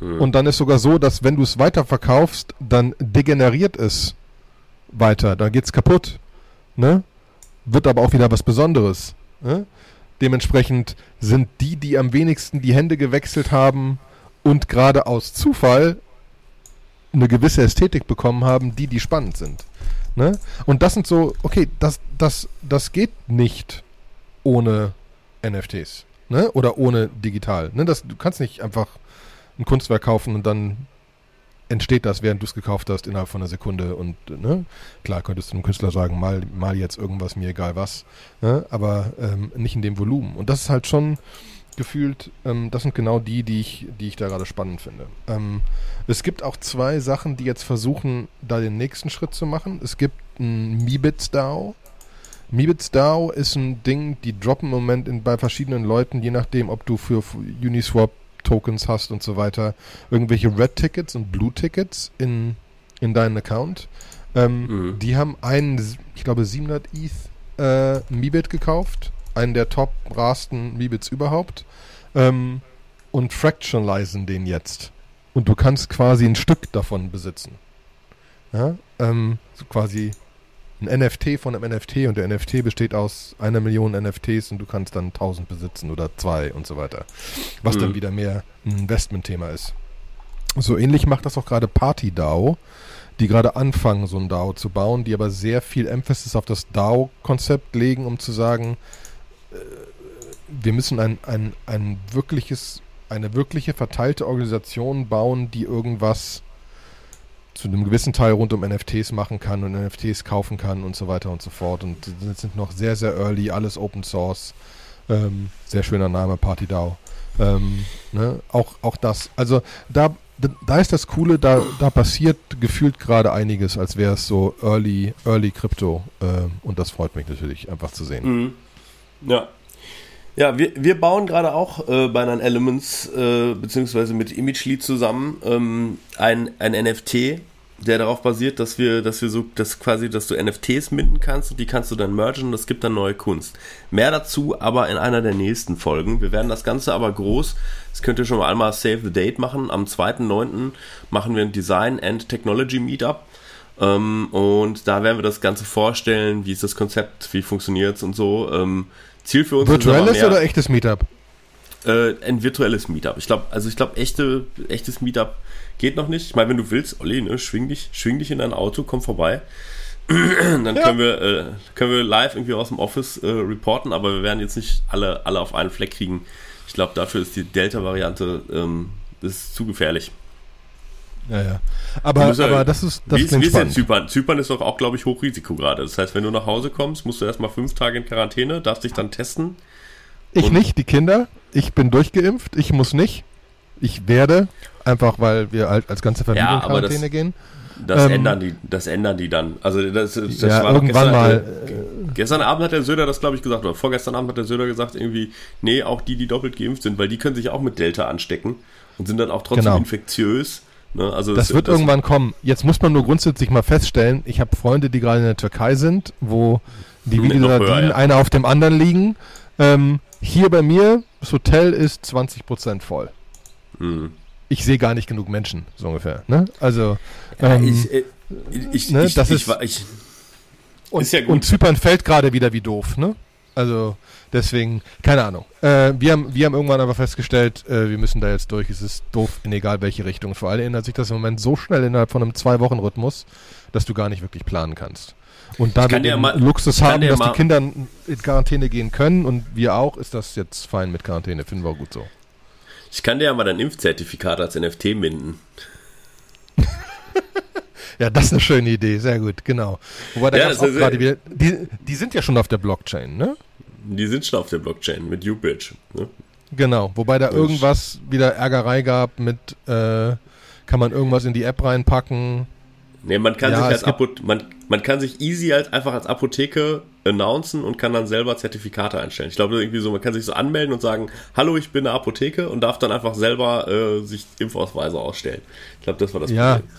Und dann ist sogar so, dass wenn du es weiterverkaufst, dann degeneriert es weiter, dann geht's kaputt. Ne? Wird aber auch wieder was Besonderes. Ne? Dementsprechend sind die, die am wenigsten die Hände gewechselt haben und gerade aus Zufall eine gewisse Ästhetik bekommen haben, die, die spannend sind. Ne? Und das sind so, okay, das, das, das geht nicht ohne NFTs. Ne? Oder ohne digital. Ne? Das, du kannst nicht einfach ein Kunstwerk kaufen und dann entsteht das, während du es gekauft hast, innerhalb von einer Sekunde. Und ne, klar könntest du einem Künstler sagen, mal, mal jetzt irgendwas, mir egal was, ne, aber ähm, nicht in dem Volumen. Und das ist halt schon gefühlt, ähm, das sind genau die, die ich, die ich da gerade spannend finde. Ähm, es gibt auch zwei Sachen, die jetzt versuchen, da den nächsten Schritt zu machen. Es gibt ein Mibits DAO. Mibits DAO ist ein Ding, die droppen im Moment in, bei verschiedenen Leuten, je nachdem, ob du für Uniswap Tokens hast und so weiter, irgendwelche Red Tickets und Blue Tickets in, in deinen Account. Ähm, mhm. Die haben einen, ich glaube, 700 ETH äh, Mibit gekauft, einen der top rasten Mibits überhaupt, ähm, und fractionalisen den jetzt. Und du kannst quasi ein Stück davon besitzen. Ja, ähm, so quasi ein NFT von einem NFT und der NFT besteht aus einer Million NFTs und du kannst dann 1000 besitzen oder zwei und so weiter. Was mhm. dann wieder mehr ein Investmentthema ist. So ähnlich macht das auch gerade PartyDAO, die gerade anfangen, so ein DAO zu bauen, die aber sehr viel Emphasis auf das DAO-Konzept legen, um zu sagen, äh, wir müssen ein, ein, ein wirkliches, eine wirkliche verteilte Organisation bauen, die irgendwas zu einem gewissen Teil rund um NFTs machen kann und NFTs kaufen kann und so weiter und so fort. Und sind noch sehr, sehr early, alles Open Source. Ähm, sehr schöner Name, PartyDAO. Ähm, ne? auch, auch das. Also da, da ist das Coole, da, da passiert gefühlt gerade einiges, als wäre es so Early, Early Crypto. Äh, und das freut mich natürlich einfach zu sehen. Mhm. Ja. Ja, wir, wir bauen gerade auch äh, bei Nine Elements äh, beziehungsweise mit ImageLead zusammen ähm, ein, ein NFT, der darauf basiert, dass wir, dass wir so, dass quasi, dass du NFTs minden kannst und die kannst du dann mergen und es gibt dann neue Kunst. Mehr dazu aber in einer der nächsten Folgen. Wir werden das Ganze aber groß, das könnt ihr schon mal einmal Save the Date machen. Am 2.9. machen wir ein Design and Technology Meetup. Ähm, und da werden wir das Ganze vorstellen, wie ist das Konzept, wie funktioniert es und so. Ähm, Ziel für uns Virtuelles ist oder echtes Meetup? Äh, ein virtuelles Meetup. Ich glaube, also ich glaube, echte, echtes Meetup geht noch nicht. Ich meine, wenn du willst, Olli, ne, schwing dich, schwing dich in dein Auto, komm vorbei. Dann ja. können wir, äh, können wir live irgendwie aus dem Office äh, reporten, aber wir werden jetzt nicht alle, alle auf einen Fleck kriegen. Ich glaube, dafür ist die Delta-Variante ähm, zu gefährlich. Ja, ja. Aber, musst, aber das ist das wie ist, wie ist denn Zypern? Zypern ist doch auch, glaube ich, Hochrisiko gerade. Das heißt, wenn du nach Hause kommst, musst du erstmal fünf Tage in Quarantäne, darfst dich dann testen. Ich nicht, die Kinder. Ich bin durchgeimpft, ich muss nicht. Ich werde, einfach weil wir halt als ganze Familie Ja, in Quarantäne das- gehen. Das Ähm, ändern die, das ändern die dann. Also das, das Ja, war irgendwann gestern, mal, äh, Gestern Abend hat der Söder das, glaube ich, gesagt, oder vorgestern Abend hat der Söder gesagt, irgendwie, nee, auch die, die doppelt geimpft sind, weil die können sich auch mit Delta anstecken und sind dann auch trotzdem Genau. infektiös. Ne? Also Das wird irgendwann kommen. Jetzt muss man nur grundsätzlich mal feststellen, ich habe Freunde, die gerade in der Türkei sind, wo die wie höher, ja. einer auf dem anderen liegen. Ähm, hier bei mir, das Hotel ist 20% voll. Hm. Ich sehe gar nicht genug Menschen, so ungefähr. Ne? Also, Ja, ähm, ich, äh, ich, ne, ich, das ich, ist- ich, und, ist ja gut. und Zypern fällt gerade wieder wie doof. Ne? Also, deswegen, keine Ahnung. Äh, wir, haben, wir haben irgendwann aber festgestellt, äh, wir müssen da jetzt durch. Es ist doof in egal welche Richtung. Vor allem ändert sich das im Moment so schnell innerhalb von einem Zwei-Wochen-Rhythmus, dass du gar nicht wirklich planen kannst. Und da wir mal- Luxus haben, dass die Kinder in Quarantäne gehen können und wir auch, ist das jetzt fein mit Quarantäne. Finden wir auch gut so. Ich kann dir ja mal dein Impfzertifikat als NFT minden. Ja, das ist eine schöne Idee. Sehr gut, genau. Wobei da Ja, gab's auch gerade wieder, die, die sind ja schon auf der Blockchain, ne? Die sind schon auf der Blockchain mit Ubridge. Ne? Genau, wobei da irgendwas wieder Ärgerei gab mit, äh, kann man irgendwas in die App reinpacken. Nee, man kann Ja, sich als Apothe man, man kann sich easy als einfach als Apotheke announcen und kann dann selber Zertifikate einstellen. Ich glaube irgendwie so, man kann sich so anmelden und sagen, hallo, ich bin eine Apotheke und darf dann einfach selber äh, sich Impfausweise ausstellen. Ich glaube, das war das Ja. Problem.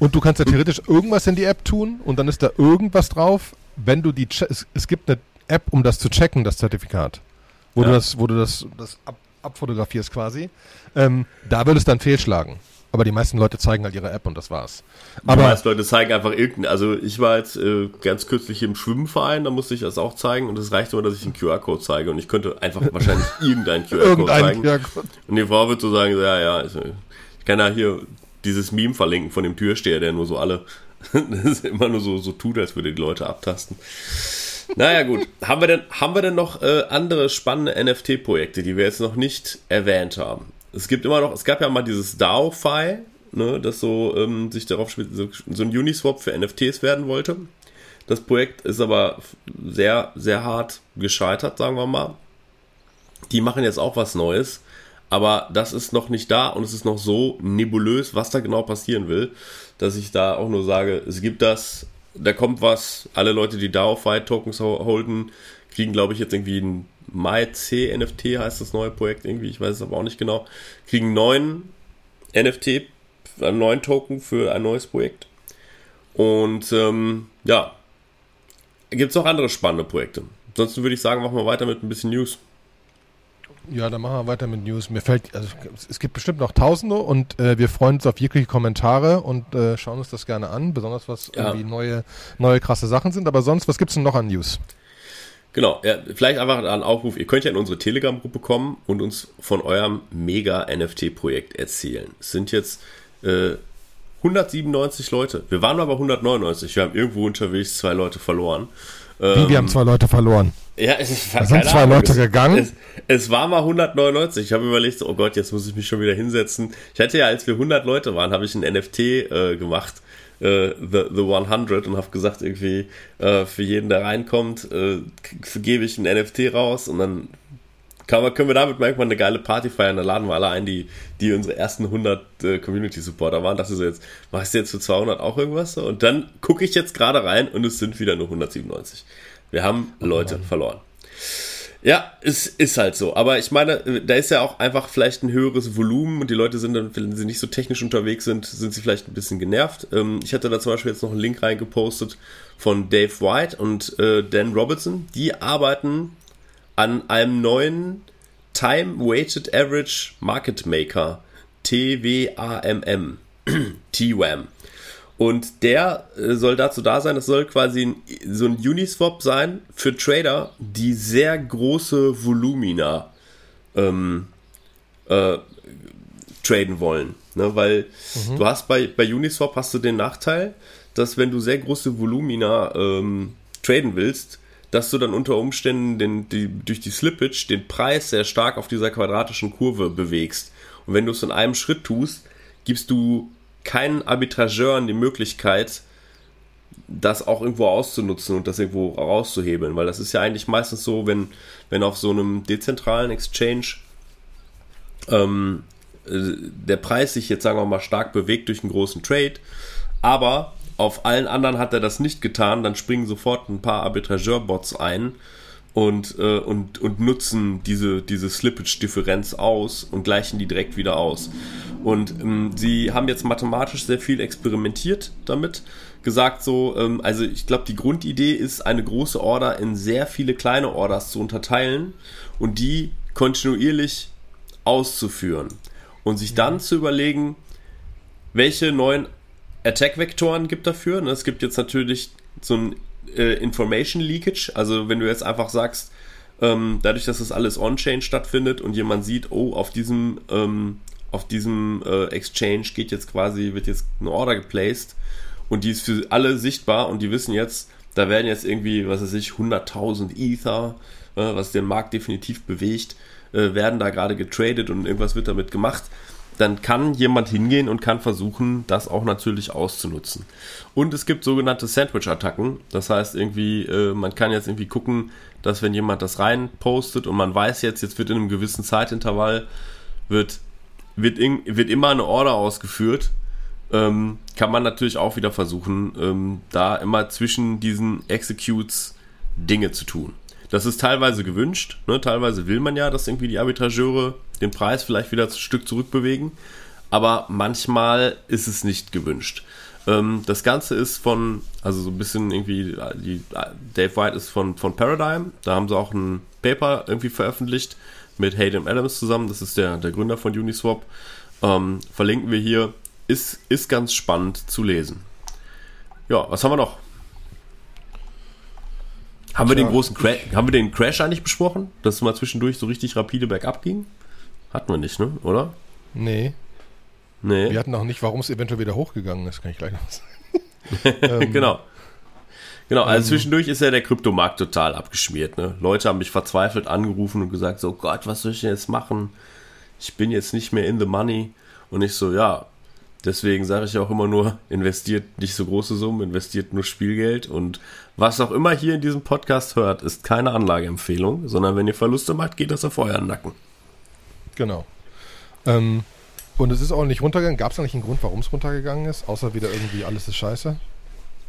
Und du kannst ja theoretisch irgendwas in die App tun und dann ist da irgendwas drauf, wenn du die, es, es gibt eine App, um das zu checken, das Zertifikat. Wo du Ja. das, wo du das, das ab, abfotografierst quasi. Ähm, da würde es dann fehlschlagen. Aber die meisten Leute zeigen halt ihre App und das war's. Aber die meisten Leute zeigen einfach irgendein, also ich war jetzt äh, ganz kürzlich im Schwimmverein, da musste ich das auch zeigen und es reicht immer, dass ich einen QR-Code zeige und ich könnte einfach wahrscheinlich irgendeinen QR-Code zeigen. ja, Und die Frau wird so sagen, ja, ja, ich, ich kann ja hier dieses Meme verlinken von dem Türsteher, der nur so alle, das ist immer nur so, so tut, als würde die Leute abtasten. Naja, gut. Haben wir denn, haben wir denn noch äh, andere spannende NFT-Projekte, die wir jetzt noch nicht erwähnt haben? Es gibt immer noch, es gab ja mal dieses DAO-Fi, ne, das so ähm, sich darauf so, so ein Uniswap für NFTs werden wollte. Das Projekt ist aber sehr, sehr hart gescheitert, sagen wir mal. Die machen jetzt auch was Neues, aber das ist noch nicht da und es ist noch so nebulös, was da genau passieren will, dass ich da auch nur sage, es gibt das, da kommt was, alle Leute, die DAO-Fight-Tokens ho- holden, kriegen, glaube ich, jetzt irgendwie ein MyC NFT heißt das neue Projekt irgendwie, ich weiß es aber auch nicht genau, kriegen einen neuen NFT, einen neuen Token für ein neues Projekt. Und ähm, ja, gibt es noch andere spannende Projekte. Ansonsten würde ich sagen, machen wir weiter mit ein bisschen News. Ja, dann machen wir weiter mit News. Mir fällt, also es gibt bestimmt noch Tausende und äh, wir freuen uns auf jegliche Kommentare und äh, schauen uns das gerne an, besonders was Ja. irgendwie neue, neue krasse Sachen sind. Aber sonst, was gibt's denn noch an News? Genau, ja, vielleicht einfach ein Aufruf. Ihr könnt ja in unsere Telegram-Gruppe kommen und uns von eurem Mega-NFT-Projekt erzählen. Es sind jetzt äh, 197 Leute. Wir waren mal bei 199. Wir haben irgendwo unterwegs zwei Leute verloren. Wie, wir haben zwei Leute verloren. Ja, es war Da sind zwei Ahnung. Leute gegangen. Es, es war mal 199. Ich habe überlegt, oh Gott, jetzt muss ich mich schon wieder hinsetzen. Ich hatte ja, als wir 100 Leute waren, habe ich ein NFT äh, gemacht, äh, the, the 100, und habe gesagt, irgendwie äh, für jeden, der reinkommt, äh, gebe ich ein NFT raus und dann kann können wir damit mal irgendwann eine geile Party feiern. Dann laden wir alle ein, die, die unsere ersten 100 äh, Community-Supporter waren. Dachte so jetzt, machst du jetzt für 200 auch irgendwas? So? Und dann gucke ich jetzt gerade rein und es sind wieder nur 197. Wir haben Leute verloren. Ja, es ist halt so. Aber ich meine, da ist ja auch einfach vielleicht ein höheres Volumen und die Leute sind dann, wenn sie nicht so technisch unterwegs sind, sind sie vielleicht ein bisschen genervt. Ähm, ich hatte da zum Beispiel jetzt noch einen Link reingepostet von Dave White und äh, Dan Robertson. Die arbeiten an einem neuen Time Weighted Average Market Maker, TWAMM, TWAM. Und der äh, soll dazu da sein, das soll quasi ein, so ein Uniswap sein für Trader, die sehr große Volumina ähm, äh, traden wollen. Ne? Weil du hast bei, bei Uniswap hast du den Nachteil, dass wenn du sehr große Volumina ähm, traden willst, dass du dann unter Umständen den, die, durch die Slippage den Preis sehr stark auf dieser quadratischen Kurve bewegst. Und wenn du es in einem Schritt tust, gibst du keinen Arbitrageuren die Möglichkeit, das auch irgendwo auszunutzen und das irgendwo rauszuhebeln, weil das ist ja eigentlich meistens so, wenn, wenn auf so einem dezentralen Exchange ähm, äh, der Preis sich jetzt, sagen wir mal, stark bewegt durch einen großen Trade, aber auf allen anderen hat er das nicht getan, dann springen sofort ein paar Arbitrageur-Bots ein und, äh, und, und nutzen diese, diese Slippage-Differenz aus und gleichen die direkt wieder aus. Und ähm, sie haben jetzt mathematisch sehr viel experimentiert damit. Gesagt so, ähm, also ich glaube, die Grundidee ist, eine große Order in sehr viele kleine Orders zu unterteilen und die kontinuierlich auszuführen. Und sich dann zu überlegen, welche neuen Attack-Vektoren gibt dafür. Ne? Es gibt jetzt natürlich so ein äh, Information Leakage. Also wenn du jetzt einfach sagst, ähm, dadurch, dass das alles on-chain stattfindet und jemand sieht, oh, auf diesem, ähm, auf diesem äh, Exchange geht jetzt quasi, wird jetzt eine Order geplaced und die ist für alle sichtbar und die wissen jetzt, da werden jetzt irgendwie, was weiß ich, 100.000 Ether, äh, was den Markt definitiv bewegt, äh, werden da gerade getradet und irgendwas wird damit gemacht dann kann jemand hingehen und kann versuchen, das auch natürlich auszunutzen. Und es gibt sogenannte Sandwich-Attacken. Das heißt irgendwie, äh, man kann jetzt irgendwie gucken, dass wenn jemand das rein postet und man weiß jetzt, jetzt wird in einem gewissen Zeitintervall wird, wird, in, wird immer eine Order ausgeführt, ähm, kann man natürlich auch wieder versuchen, ähm, da immer zwischen diesen Executes Dinge zu tun. Das ist teilweise gewünscht, ne? teilweise will man ja, dass irgendwie die Arbitrageure den Preis vielleicht wieder ein Stück zurückbewegen, aber manchmal ist es nicht gewünscht. Ähm, das Ganze ist von, also so ein bisschen irgendwie, die, Dave White ist von, von Paradigm, da haben sie auch ein Paper irgendwie veröffentlicht mit Hayden Adams zusammen, das ist der, der Gründer von Uniswap. Ähm, verlinken wir hier, ist, ist ganz spannend zu lesen. Ja, was haben wir noch? Haben wir, den großen Cra haben wir den Crash eigentlich besprochen? Dass es mal zwischendurch so richtig rapide bergab ging? Hatten wir nicht, ne? Oder? Nee. Nee. Wir hatten auch nicht, warum es eventuell wieder hochgegangen ist, kann ich gleich noch sagen. ähm, genau. Genau, also ähm, zwischendurch ist ja der Kryptomarkt total abgeschmiert. Ne? Leute haben mich verzweifelt angerufen und gesagt, so Gott, was soll ich denn jetzt machen? Ich bin jetzt nicht mehr in the money. Und ich so, ja, Deswegen sage ich auch immer nur, investiert nicht so große Summen, investiert nur Spielgeld und was auch immer hier in diesem Podcast hört, ist keine Anlageempfehlung, sondern wenn ihr Verluste macht, geht das auf euren Nacken. Genau. Ähm, und es ist auch nicht runtergegangen. Gab es eigentlich einen Grund, warum es runtergegangen ist, außer wieder irgendwie alles ist scheiße?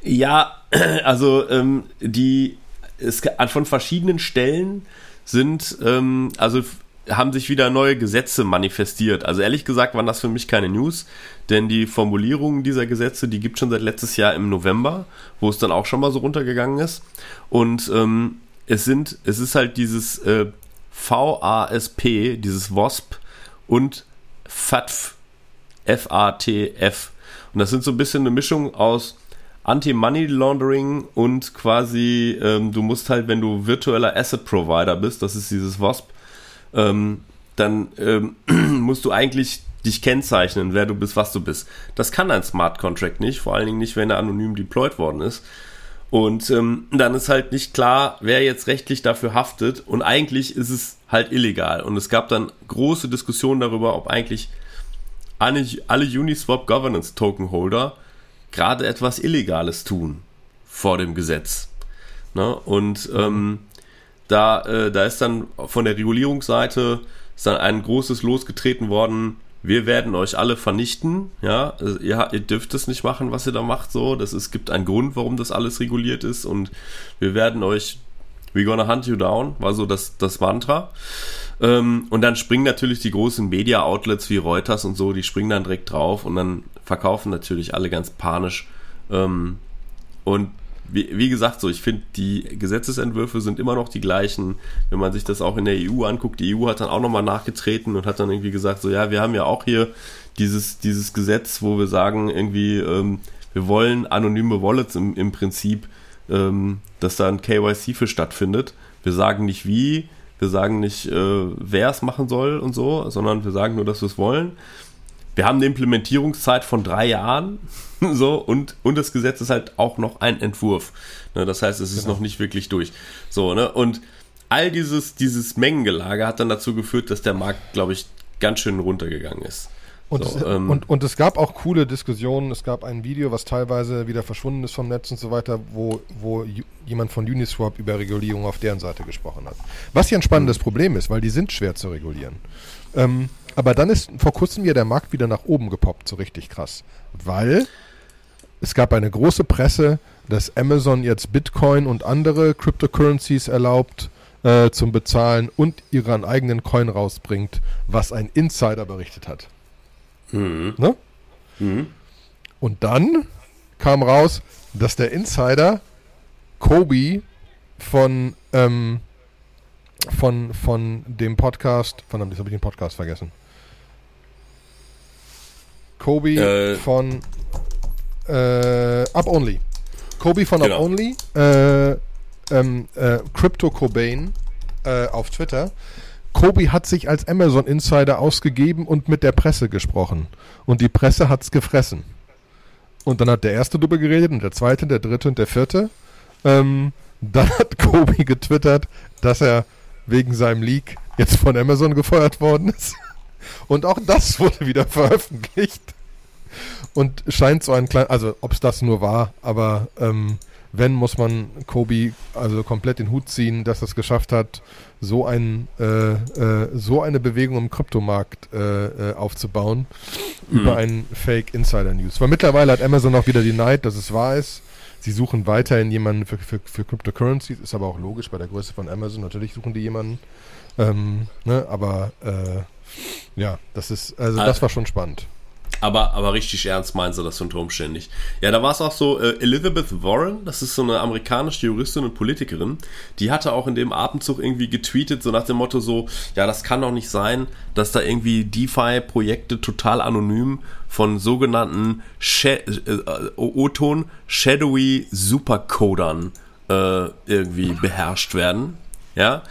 Ja, also ähm, die es von verschiedenen Stellen sind ähm, also haben sich wieder neue Gesetze manifestiert. Also ehrlich gesagt waren das für mich keine News, denn die Formulierungen dieser Gesetze, die gibt schon seit letztes Jahr im November, wo es dann auch schon mal so runtergegangen ist. Und ähm, es sind, es ist halt dieses äh, VASP, dieses WASP und FATF, F-A-T-F. Und das sind so ein bisschen eine Mischung aus Anti-Money Laundering und quasi, ähm, du musst halt, wenn du virtueller Asset Provider bist, das ist dieses WASP, ähm, dann ähm, musst du eigentlich dich kennzeichnen, wer du bist, was du bist. Das kann ein Smart Contract nicht, vor allen Dingen nicht, wenn er anonym deployed worden ist. Und ähm, dann ist halt nicht klar, wer jetzt rechtlich dafür haftet. Und eigentlich ist es halt illegal. Und es gab dann große Diskussionen darüber, ob eigentlich alle, alle Uniswap Governance Token Holder gerade etwas Illegales tun vor dem Gesetz. Ne? Und ähm, da, äh, da ist dann von der Regulierungsseite ist dann ein großes losgetreten worden. Wir werden euch alle vernichten. Ja, also ihr, ihr dürft es nicht machen, was ihr da macht. So, das es gibt einen Grund, warum das alles reguliert ist und wir werden euch We're gonna hunt you down, war so das, das Mantra. Ähm, und dann springen natürlich die großen Media-Outlets wie Reuters und so, die springen dann direkt drauf und dann verkaufen natürlich alle ganz panisch. Ähm, und wie, wie gesagt, so, ich finde, die Gesetzesentwürfe sind immer noch die gleichen. Wenn man sich das auch in der EU anguckt, die EU hat dann auch nochmal nachgetreten und hat dann irgendwie gesagt, so, ja, wir haben ja auch hier dieses, dieses Gesetz, wo wir sagen, irgendwie, ähm, wir wollen anonyme Wallets im, im Prinzip, ähm, dass da ein KYC für stattfindet. Wir sagen nicht wie, wir sagen nicht, äh, wer es machen soll und so, sondern wir sagen nur, dass wir es wollen. Wir haben eine Implementierungszeit von drei Jahren. so, und, und das Gesetz ist halt auch noch ein Entwurf. Ne, das heißt, es ist genau. noch nicht wirklich durch. So, ne? Und all dieses, dieses Mengengelage hat dann dazu geführt, dass der Markt, glaube ich, ganz schön runtergegangen ist. Und, so, es, ähm, und, und es gab auch coole Diskussionen. Es gab ein Video, was teilweise wieder verschwunden ist vom Netz und so weiter, wo, wo jemand von Uniswap über Regulierung auf deren Seite gesprochen hat. Was ja ein spannendes mhm. Problem ist, weil die sind schwer zu regulieren. Ähm, aber dann ist vor kurzem ja der Markt wieder nach oben gepoppt, so richtig krass. Weil es gab eine große Presse, dass Amazon jetzt Bitcoin und andere Cryptocurrencies erlaubt äh, zum Bezahlen und ihren eigenen Coin rausbringt, was ein Insider berichtet hat. Mhm. Ne? Mhm. Und dann kam raus, dass der Insider Kobe von ähm, von von dem Podcast, von jetzt habe ich den Podcast vergessen. Kobe äh, von äh, Up Only. Kobe von genau. Up Only, äh, ähm, äh, Crypto Cobain äh, auf Twitter. Kobe hat sich als Amazon Insider ausgegeben und mit der Presse gesprochen. Und die Presse hat's gefressen. Und dann hat der erste drüber geredet und der zweite, der dritte und der vierte. Ähm, dann hat Kobe getwittert, dass er wegen seinem Leak jetzt von Amazon gefeuert worden ist. Und auch das wurde wieder veröffentlicht. Und scheint so ein klein, also ob es das nur war, aber ähm, wenn, muss man Kobe also komplett den Hut ziehen, dass er es geschafft hat, so, ein, äh, äh, so eine Bewegung im Kryptomarkt äh, äh aufzubauen mhm. über einen Fake Insider News. Weil mittlerweile hat Amazon auch wieder die Neid, dass es wahr ist. Sie suchen weiterhin jemanden für, für, für Cryptocurrencies, ist aber auch logisch bei der Größe von Amazon. Natürlich suchen die jemanden. Ähm, ne, aber äh, ja, das ist, also das war schon spannend. Aber, aber richtig ernst meinen sie das unter nicht. Ja, da war es auch so, äh, Elizabeth Warren, das ist so eine amerikanische Juristin und Politikerin, die hatte auch in dem Atemzug irgendwie getweetet, so nach dem Motto so, ja, das kann doch nicht sein, dass da irgendwie DeFi-Projekte total anonym von sogenannten äh, O-Ton Shadowy Supercodern äh, irgendwie beherrscht werden. Ja,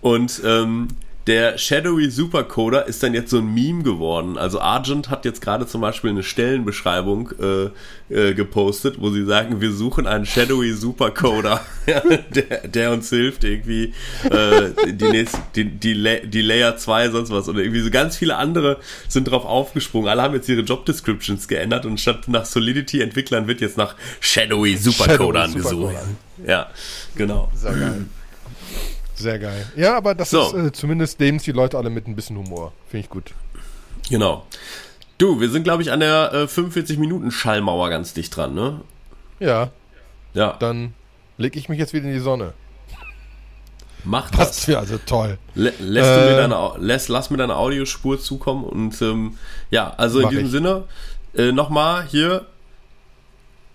und ähm, der Shadowy Supercoder ist dann jetzt so ein Meme geworden. Also Argent hat jetzt gerade zum Beispiel eine Stellenbeschreibung äh, äh, gepostet, wo sie sagen, wir suchen einen Shadowy Supercoder, der, der uns hilft, irgendwie äh, die, nächste, die, die, die Layer 2, sonst was. Oder irgendwie so ganz viele andere sind drauf aufgesprungen. Alle haben jetzt ihre Job Descriptions geändert und statt nach Solidity-Entwicklern wird jetzt nach Shadowy Supercodern Shadowy gesucht. Ja, genau. Sehr geil. Sehr geil. Ja, aber das so. ist äh, zumindest nehmen die Leute alle mit ein bisschen Humor. Finde ich gut. Genau. Du, wir sind, glaube ich, an der äh, 45-Minuten-Schallmauer ganz dicht dran, ne? Ja. Ja. Dann lege ich mich jetzt wieder in die Sonne. Mach das. Das wäre also toll. L lässt äh, du mir deine, lässt, lass mir deine Audiospur zukommen und ähm, ja, also in diesem ich. Sinne, äh, nochmal hier,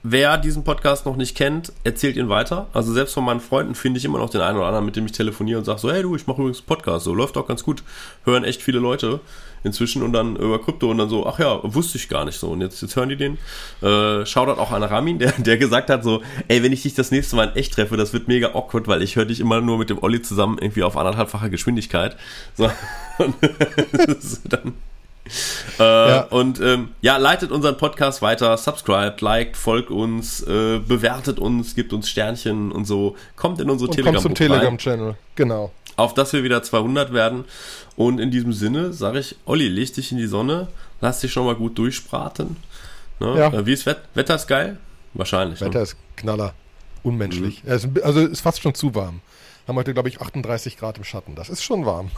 Wer diesen Podcast noch nicht kennt, erzählt ihn weiter. Also selbst von meinen Freunden finde ich immer noch den einen oder anderen, mit dem ich telefoniere und sage so, hey du, ich mache übrigens Podcast, so läuft auch ganz gut. Hören echt viele Leute inzwischen und dann über Krypto und dann so, ach ja, wusste ich gar nicht so. Und jetzt, jetzt hören die den. Äh, Shoutout auch an Ramin, der, der gesagt hat so, ey, wenn ich dich das nächste Mal in echt treffe, das wird mega awkward, weil ich höre dich immer nur mit dem Olli zusammen irgendwie auf anderthalbfacher Geschwindigkeit. So. Und dann äh, ja. Und ähm, ja, leitet unseren Podcast weiter, subscribt, liked, folgt uns, äh, bewertet uns, gibt uns Sternchen und so. Kommt in unsere Telegram. Kommt zum Telegram-Channel, genau. Auf dass wir wieder 200 werden. Und in diesem Sinne sage ich, Olli, leg dich in die Sonne, lass dich schon mal gut durchspraten. Ne? Ja. Äh, wie ist Wetter? Wetter ist geil? Wahrscheinlich. Ne? Wetter ne? ist Knaller. Unmenschlich. Mhm. Also ist fast schon zu warm. Haben heute, glaube ich, 38 Grad im Schatten. Das ist schon warm.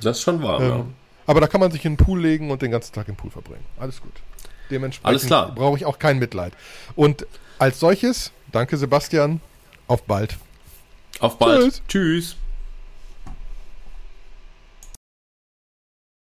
Das ist schon warm, ähm, ja. Aber da kann man sich in den Pool legen und den ganzen Tag im Pool verbringen. Alles gut. Dementsprechend brauche ich auch kein Mitleid. Und als solches, danke Sebastian, auf bald. Auf bald. Tschüss. Tschüss.